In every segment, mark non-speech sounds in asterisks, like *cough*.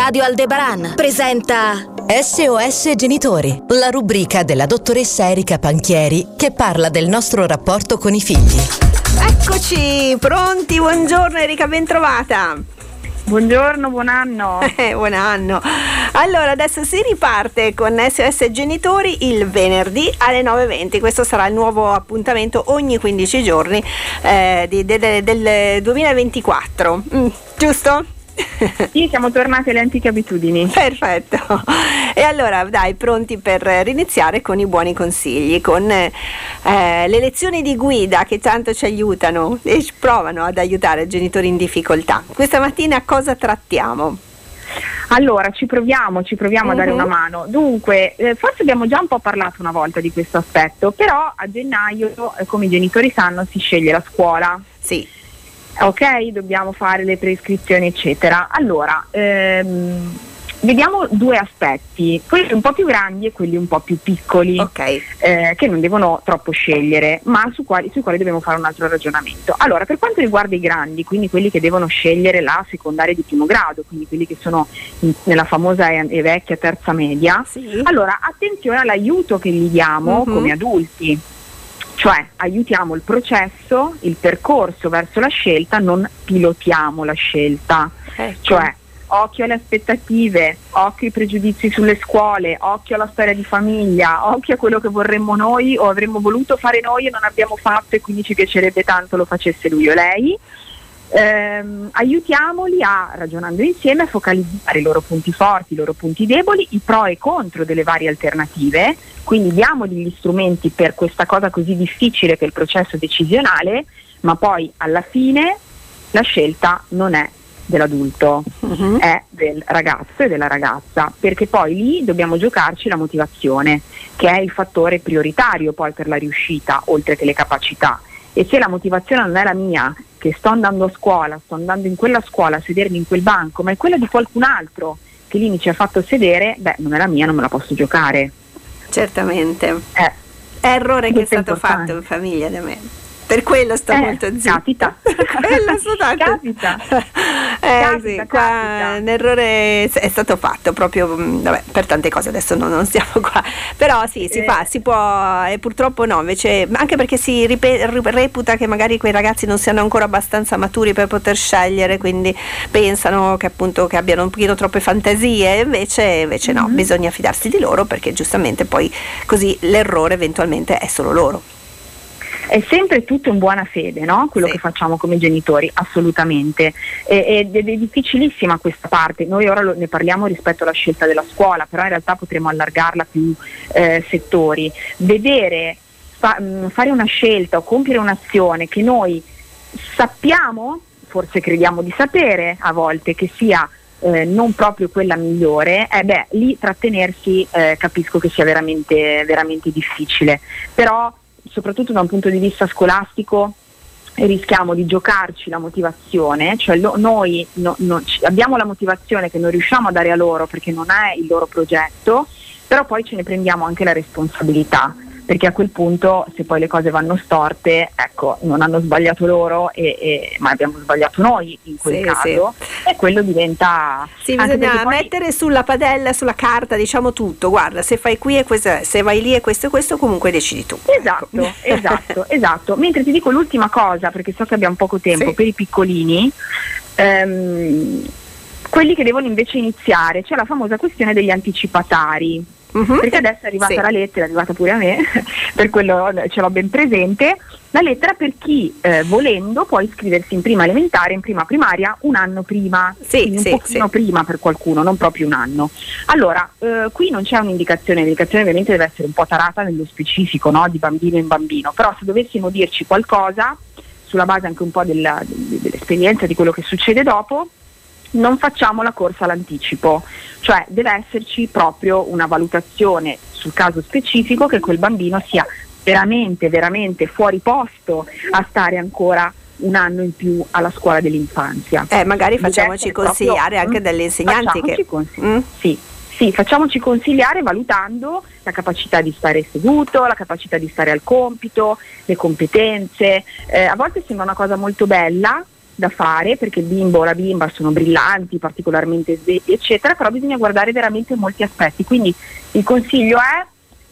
Radio Aldebaran presenta SOS Genitori, la rubrica della dottoressa Erika Panchieri che parla del nostro rapporto con i figli. Eccoci, pronti, buongiorno Erika, ben trovata. Buongiorno, buon anno. *laughs* Eh, buon anno. Allora, adesso si riparte con SOS Genitori il venerdì alle 9.20. Questo sarà il nuovo appuntamento ogni 15 giorni eh, di, de, de, del 2024. Mm, giusto? *laughs* Sì, siamo tornati alle antiche abitudini. Perfetto. E allora, dai, pronti per riniziare con i buoni consigli, con eh, le lezioni di guida che tanto ci aiutano e provano ad aiutare i genitori in difficoltà. Questa mattina cosa trattiamo? Allora, ci proviamo, ci proviamo uh-huh. a dare una mhm. mano. Dunque, eh, forse abbiamo già un po' parlato una volta di questo aspetto, però a gennaio, eh, come i genitori sanno, si sceglie la scuola. Sì ok, dobbiamo fare le prescrizioni, eccetera. Allora, ehm, vediamo due aspetti, quelli un po' più grandi e quelli un po' più piccoli, okay. eh, che non devono troppo scegliere, ma su quali, sui quali dobbiamo fare un altro ragionamento. Allora, per quanto riguarda i grandi, quindi quelli che devono scegliere la secondaria di primo grado, quindi quelli che sono in, nella famosa e, e, vecchia terza media, sì. allora attenzione all'aiuto che gli diamo uh-huh. come adulti cioè aiutiamo il processo, il percorso verso la scelta, non pilotiamo la scelta, ecco. cioè occhio alle aspettative, occhio ai pregiudizi sulle scuole, occhio alla storia di famiglia, occhio a quello che vorremmo noi o avremmo voluto fare noi e non abbiamo fatto e quindi ci piacerebbe tanto lo facesse lui o lei ehm, aiutiamoli a, ragionando insieme, a focalizzare i loro punti forti, i loro punti deboli, i pro e contro delle varie alternative, quindi diamo degli strumenti per questa cosa così difficile che è il processo decisionale, ma poi alla fine la scelta non è dell'adulto, uh-huh. è del ragazzo e della ragazza, perché poi lì dobbiamo giocarci la motivazione, che è il fattore prioritario poi per la riuscita, oltre che le capacità. E se la motivazione non è la mia, che sto andando a scuola, sto andando in quella scuola a sedermi in quel banco, ma è quella di qualcun altro che lì mi ci ha fatto sedere, beh, non è la mia, non me la posso giocare. Certamente. Eh, Errore che è stato importante. fatto in famiglia da me. Per quello sto eh, molto zitta. Capita. *laughs* quello sto tanto. Capita. Eh, capita, sì, capita. un errore è stato fatto proprio mm, vabbè, per tante cose, adesso non, non stiamo qua. Però sì, si eh. fa, si può, e purtroppo no, invece, anche perché si ripe, reputa che magari quei ragazzi non siano ancora abbastanza maturi per poter scegliere, quindi pensano che appunto che abbiano un pochino troppe fantasie, invece, invece no, mm-hmm. bisogna fidarsi di loro perché giustamente poi così l'errore eventualmente è solo loro è sempre tutto in buona fede, no? quello sì. che facciamo come genitori, assolutamente. ed è difficilissima questa parte, noi ora lo, ne parliamo rispetto alla scelta della scuola, però in realtà potremmo allargarla a più eh, settori. Vedere, fa, mh, fare una scelta o compiere un'azione che noi sappiamo, forse crediamo di sapere a volte, che sia eh, non proprio quella migliore, eh beh, lì trattenersi eh, capisco che sia veramente, veramente difficile. Però soprattutto da un punto di vista scolastico rischiamo di giocarci la motivazione, cioè lo, noi no, no, abbiamo la motivazione che non riusciamo a dare a loro perché non è il loro progetto, però poi ce ne prendiamo anche la responsabilità perché a quel punto se poi le cose vanno storte, ecco, non hanno sbagliato loro, e, e, ma abbiamo sbagliato noi in quel sì, caso sì. e quello diventa... Sì, bisogna poi... mettere sulla padella, sulla carta, diciamo tutto, guarda, se fai qui e questo, se vai lì e questo e questo, comunque decidi tu. Esatto, ecco. esatto, *laughs* esatto. Mentre ti dico l'ultima cosa, perché so che abbiamo poco tempo, sì. per i piccolini, ehm, quelli che devono invece iniziare, c'è la famosa questione degli anticipatari Uh-huh. Perché adesso è arrivata sì. la lettera, è arrivata pure a me, *laughs* per quello ce l'ho ben presente, la lettera per chi eh, volendo può iscriversi in prima elementare, in prima primaria un anno prima, sì, un sì, pochino sì. prima per qualcuno, non proprio un anno. Allora, eh, qui non c'è un'indicazione, l'indicazione ovviamente deve essere un po' tarata nello specifico, no? di bambino in bambino, però se dovessimo dirci qualcosa, sulla base anche un po' della, dell'esperienza di quello che succede dopo, non facciamo la corsa all'anticipo, cioè deve esserci proprio una valutazione sul caso specifico che quel bambino sia veramente, veramente fuori posto a stare ancora un anno in più alla scuola dell'infanzia. Eh, magari facciamoci consigliare proprio, anche dalle insegnanti che... Consig- mm? sì, sì, facciamoci consigliare valutando la capacità di stare seduto, la capacità di stare al compito, le competenze. Eh, a volte sembra una cosa molto bella, da fare perché il bimbo o la bimba sono brillanti, particolarmente svegli, eccetera, però bisogna guardare veramente molti aspetti. Quindi il consiglio è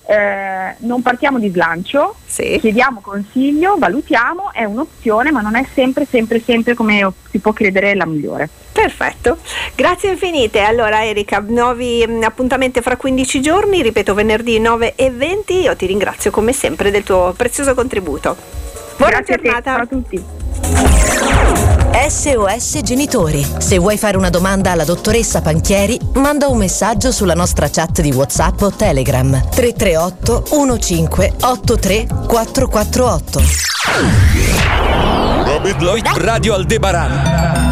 eh, non partiamo di slancio, sì. chiediamo consiglio, valutiamo, è un'opzione, ma non è sempre, sempre, sempre come si può credere la migliore. Perfetto, grazie infinite. Allora Erika, nuovi mm, appuntamenti fra 15 giorni, ripeto venerdì 9 e 20, io ti ringrazio come sempre del tuo prezioso contributo. Buona grazie giornata. A, te, a tutti. SOS Genitori. Se vuoi fare una domanda alla dottoressa Panchieri, manda un messaggio sulla nostra chat di WhatsApp o Telegram 338 1583 448. Radio Aldebaran